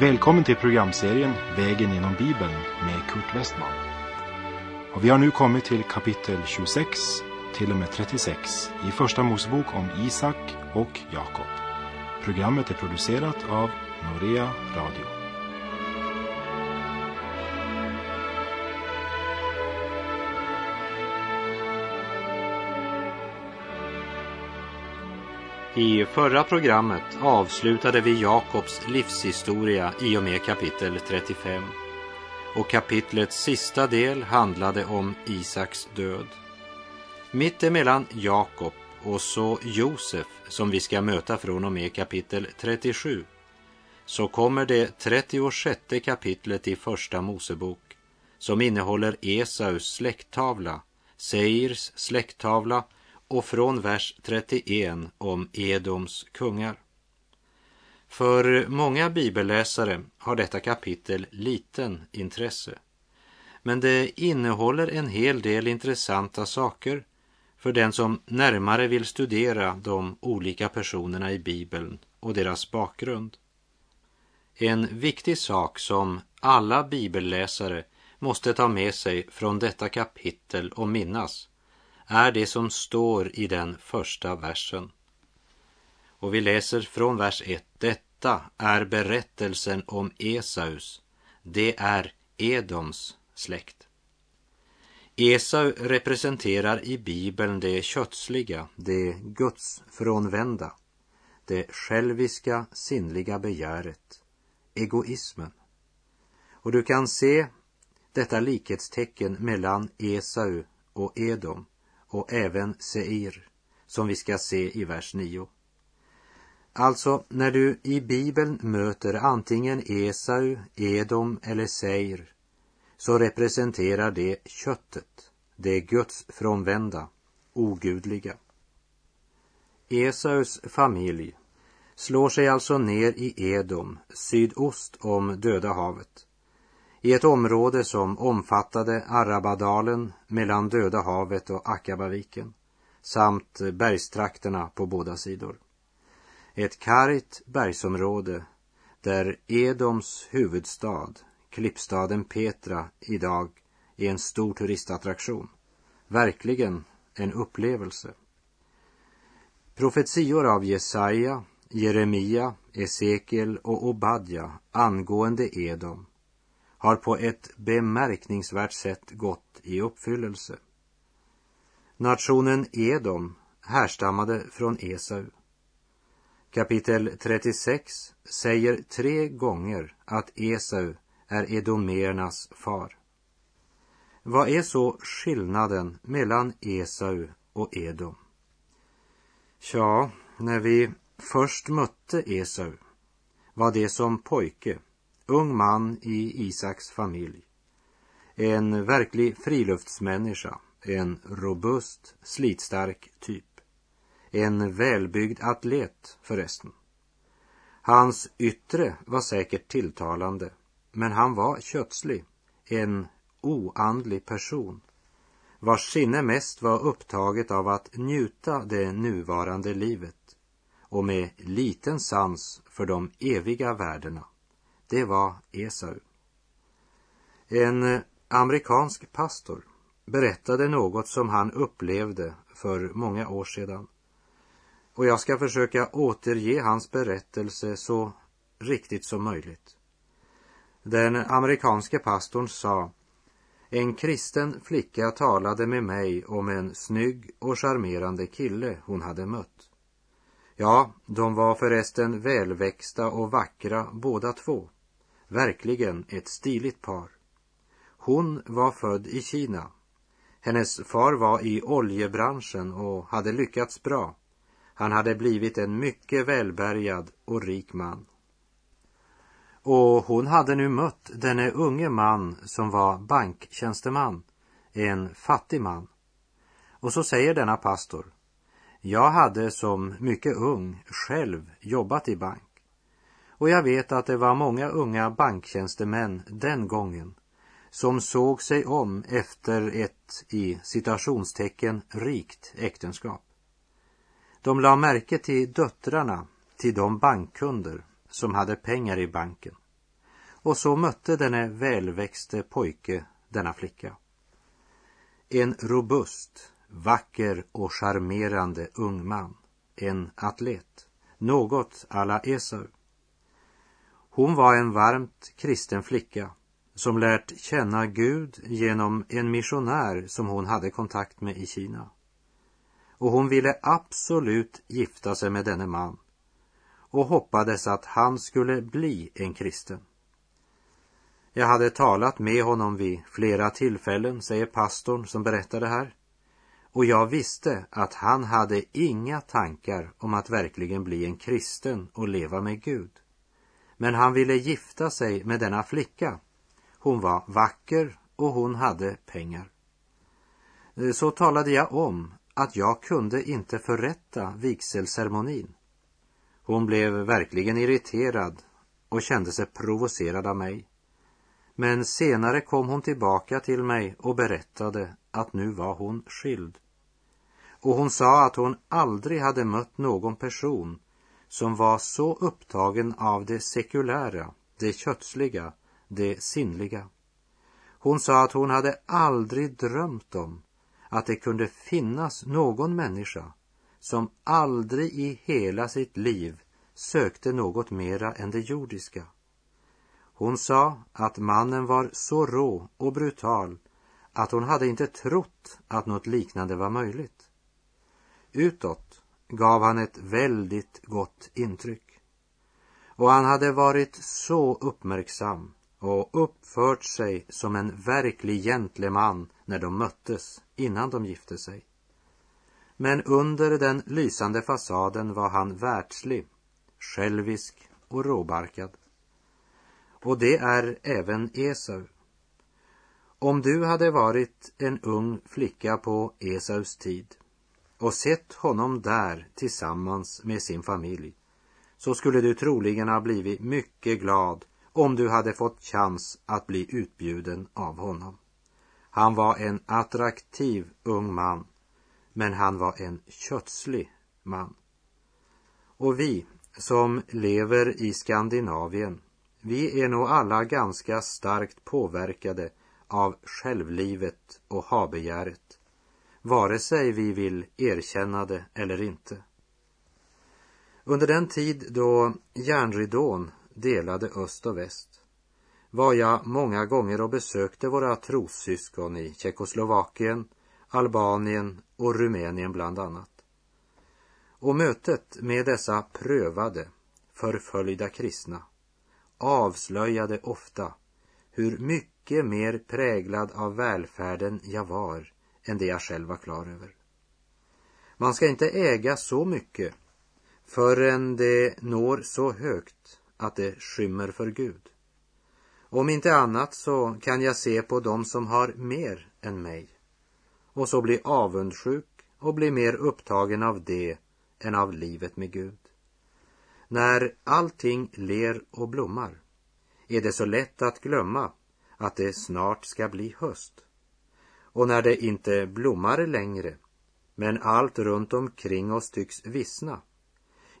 Välkommen till programserien Vägen genom Bibeln med Kurt Westman. Och vi har nu kommit till kapitel 26 till och med 36 i Första Mosebok om Isak och Jakob. Programmet är producerat av Norea Radio. I förra programmet avslutade vi Jakobs livshistoria i och med kapitel 35. Och kapitlets sista del handlade om Isaks död. Mitt emellan Jakob och så Josef, som vi ska möta från och med kapitel 37, så kommer det 36 kapitlet i Första Mosebok som innehåller Esaus släkttavla, Seirs släkttavla och från vers 31 om Edoms kungar. För många bibelläsare har detta kapitel liten intresse. Men det innehåller en hel del intressanta saker för den som närmare vill studera de olika personerna i Bibeln och deras bakgrund. En viktig sak som alla bibelläsare måste ta med sig från detta kapitel och minnas är det som står i den första versen. Och vi läser från vers 1. Detta är berättelsen om Esaus. Det är Edoms släkt. Esau representerar i Bibeln det kötsliga, det gudsfrånvända, det själviska sinnliga begäret, egoismen. Och du kan se detta likhetstecken mellan Esau och Edom och även Seir, som vi ska se i vers 9. Alltså, när du i Bibeln möter antingen Esau, Edom eller Seir, så representerar det köttet, det Guds frånvända, ogudliga. Esaus familj slår sig alltså ner i Edom, sydost om Döda havet, i ett område som omfattade Arabadalen mellan Döda havet och Akabaviken samt bergstrakterna på båda sidor. Ett kargt bergsområde där Edoms huvudstad, klippstaden Petra, idag är en stor turistattraktion. Verkligen en upplevelse. Profetior av Jesaja, Jeremia, Esekiel och Obadja angående Edom har på ett bemärkningsvärt sätt gått i uppfyllelse. Nationen Edom härstammade från Esau. Kapitel 36 säger tre gånger att Esau är edomernas far. Vad är så skillnaden mellan Esau och Edom? Ja, när vi först mötte Esau var det som pojke ung man i Isaks familj. En verklig friluftsmänniska, en robust, slitstark typ. En välbyggd atlet förresten. Hans yttre var säkert tilltalande, men han var kötslig, en oandlig person vars sinne mest var upptaget av att njuta det nuvarande livet och med liten sans för de eviga värdena det var Esau. En eh, amerikansk pastor berättade något som han upplevde för många år sedan. Och jag ska försöka återge hans berättelse så riktigt som möjligt. Den amerikanske pastorn sa en kristen flicka talade med mig om en snygg och charmerande kille hon hade mött. Ja, de var förresten välväxta och vackra båda två. Verkligen ett stiligt par. Hon var född i Kina. Hennes far var i oljebranschen och hade lyckats bra. Han hade blivit en mycket välbärgad och rik man. Och hon hade nu mött denne unge man som var banktjänsteman, en fattig man. Och så säger denna pastor, jag hade som mycket ung själv jobbat i bank. Och jag vet att det var många unga banktjänstemän den gången som såg sig om efter ett i citationstecken rikt äktenskap. De la märke till döttrarna till de bankkunder som hade pengar i banken. Och så mötte denne välväxte pojke denna flicka. En robust, vacker och charmerande ung man. En atlet. Något alla Esau. Hon var en varmt kristen flicka som lärt känna Gud genom en missionär som hon hade kontakt med i Kina. Och hon ville absolut gifta sig med denne man och hoppades att han skulle bli en kristen. Jag hade talat med honom vid flera tillfällen, säger pastorn som berättade här. Och jag visste att han hade inga tankar om att verkligen bli en kristen och leva med Gud. Men han ville gifta sig med denna flicka. Hon var vacker och hon hade pengar. Eh, så talade jag om att jag kunde inte förrätta vigselceremonin. Hon blev verkligen irriterad och kände sig provocerad av mig. Men senare kom hon tillbaka till mig och berättade att nu var hon skild. Och hon sa att hon aldrig hade mött någon person som var så upptagen av det sekulära, det kötsliga, det sinnliga. Hon sa att hon hade aldrig drömt om att det kunde finnas någon människa som aldrig i hela sitt liv sökte något mera än det jordiska. Hon sa att mannen var så rå och brutal att hon hade inte trott att något liknande var möjligt. Utåt gav han ett väldigt gott intryck. Och han hade varit så uppmärksam och uppfört sig som en verklig gentleman när de möttes innan de gifte sig. Men under den lysande fasaden var han världslig, självisk och råbarkad. Och det är även Esau. Om du hade varit en ung flicka på Esaus tid och sett honom där tillsammans med sin familj så skulle du troligen ha blivit mycket glad om du hade fått chans att bli utbjuden av honom. Han var en attraktiv ung man, men han var en kötslig man. Och vi som lever i Skandinavien, vi är nog alla ganska starkt påverkade av självlivet och habegäret, vare sig vi vill erkänna det eller inte. Under den tid då järnridån delade öst och väst var jag många gånger och besökte våra trossyskon i Tjeckoslovakien, Albanien och Rumänien bland annat. Och mötet med dessa prövade, förföljda kristna avslöjade ofta hur mycket mer präglad av välfärden jag var än det jag själv var klar över. Man ska inte äga så mycket förrän det når så högt att det skymmer för Gud. Om inte annat så kan jag se på dem som har mer än mig och så bli avundsjuk och bli mer upptagen av det än av livet med Gud. När allting ler och blommar är det så lätt att glömma att det snart ska bli höst. Och när det inte blommar längre, men allt runt omkring oss tycks vissna,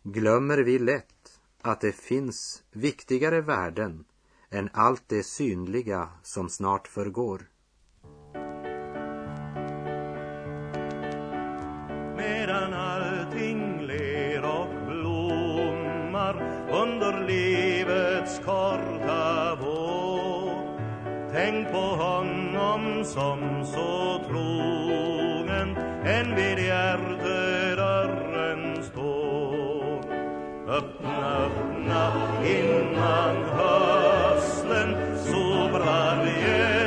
glömmer vi lätt att det finns viktigare värden än allt det synliga som snart förgår. Som så trogen än vid hjärtedörren står. Öppna, öppna innan hösten så varje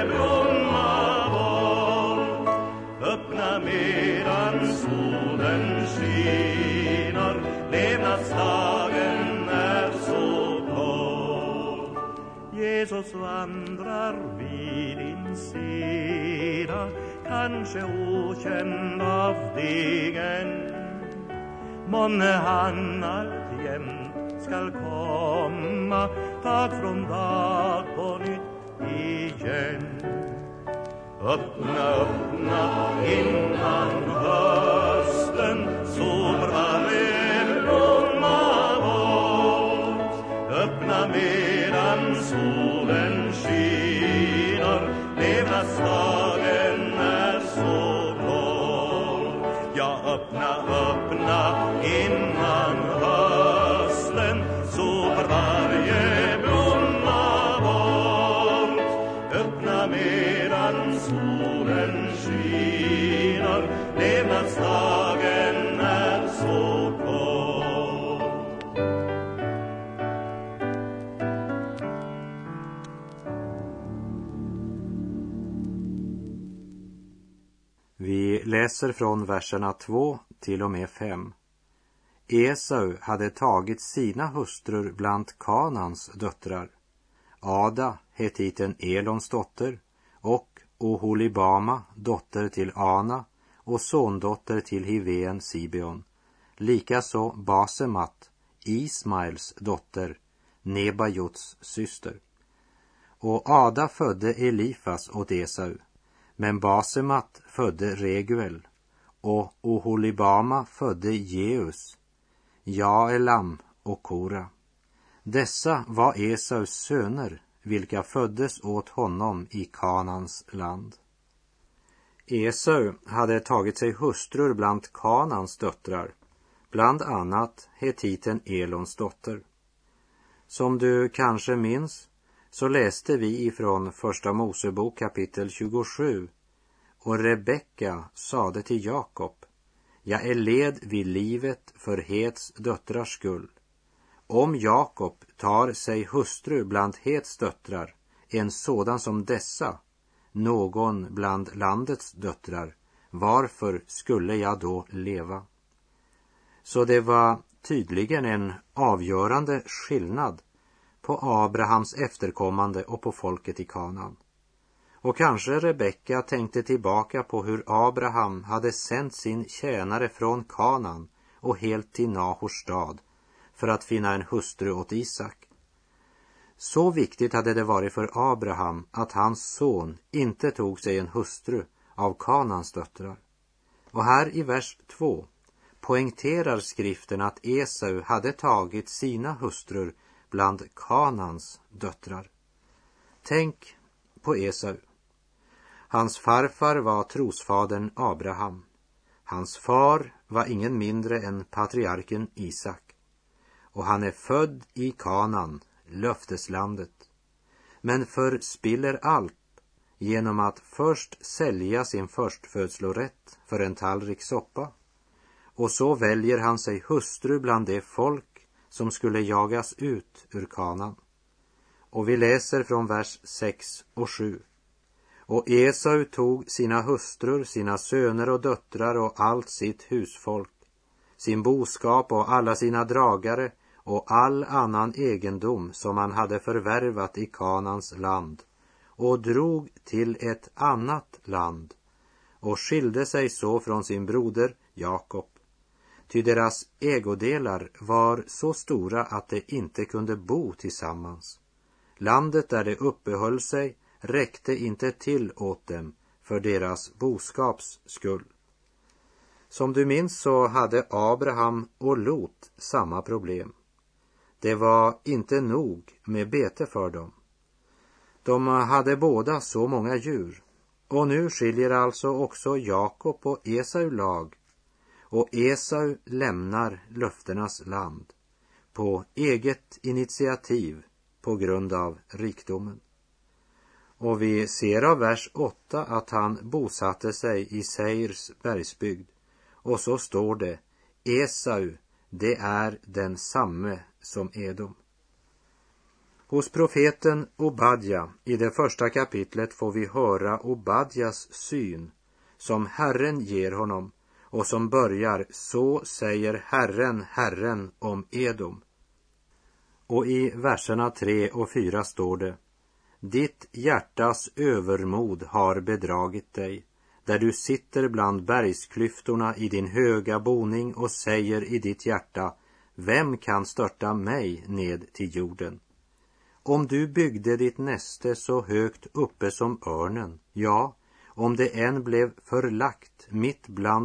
Jesus vandrar vid din sida Kanske okänd av dig än Månne han alltjämt skall komma dag från dag på nytt igen. Öppna, öppna innan hör. Öppna innan hösten sopar varje blomma bort. Öppna medan solen skiner, levnadsdagen är så kort. Vi läser från verserna 2 till och med 5. Esau hade tagit sina hustrur bland Kanans döttrar. Ada, hetiten Elons dotter, och Oholibama, dotter till Ana och sondotter till Hiven Sibeon. Likaså Basemat, Ismaels dotter, Nebajots syster. Och Ada födde Elifas åt Esau, men Basemat födde Reguel och Oholibama födde Jeus, Jaelam och Kora. Dessa var Esaus söner, vilka föddes åt honom i Kanans land. Esau hade tagit sig hustrur bland Kanans döttrar, bland annat hetiten Elons dotter. Som du kanske minns så läste vi ifrån Första Mosebok kapitel 27 och Rebecka sade till Jakob, jag är led vid livet för Hets döttrars skull. Om Jakob tar sig hustru bland Hets döttrar, en sådan som dessa, någon bland landets döttrar, varför skulle jag då leva? Så det var tydligen en avgörande skillnad på Abrahams efterkommande och på folket i Kanaan. Och kanske Rebecka tänkte tillbaka på hur Abraham hade sänt sin tjänare från Kanaan och helt till Nahors stad för att finna en hustru åt Isak. Så viktigt hade det varit för Abraham att hans son inte tog sig en hustru av Kanans döttrar. Och här i vers 2 poängterar skriften att Esau hade tagit sina hustrur bland Kanans döttrar. Tänk på Esau. Hans farfar var trosfadern Abraham. Hans far var ingen mindre än patriarken Isak. Och han är född i Kanan, löfteslandet. Men förspiller allt genom att först sälja sin förstfödslorätt för en tallrik soppa. Och så väljer han sig hustru bland det folk som skulle jagas ut ur kanan. Och vi läser från vers 6 och 7. Och Esau tog sina hustrur, sina söner och döttrar och allt sitt husfolk, sin boskap och alla sina dragare och all annan egendom som han hade förvärvat i Kanans land och drog till ett annat land och skilde sig så från sin broder Jakob. Ty deras ägodelar var så stora att de inte kunde bo tillsammans. Landet där de uppehöll sig räckte inte till åt dem för deras boskaps skull. Som du minns så hade Abraham och Lot samma problem. Det var inte nog med bete för dem. De hade båda så många djur och nu skiljer alltså också Jakob och Esau lag och Esau lämnar löftenas land på eget initiativ på grund av rikdomen. Och vi ser av vers 8 att han bosatte sig i Seirs bergsbygd. Och så står det Esau, det är den samme som Edom. Hos profeten Obadja i det första kapitlet får vi höra Obadjas syn som Herren ger honom och som börjar Så säger Herren, Herren om Edom. Och i verserna 3 och 4 står det ditt hjärtas övermod har bedragit dig där du sitter bland bergsklyftorna i din höga boning och säger i ditt hjärta Vem kan störta mig ned till jorden? Om du byggde ditt näste så högt uppe som örnen, ja, om det än blev förlagt mitt bland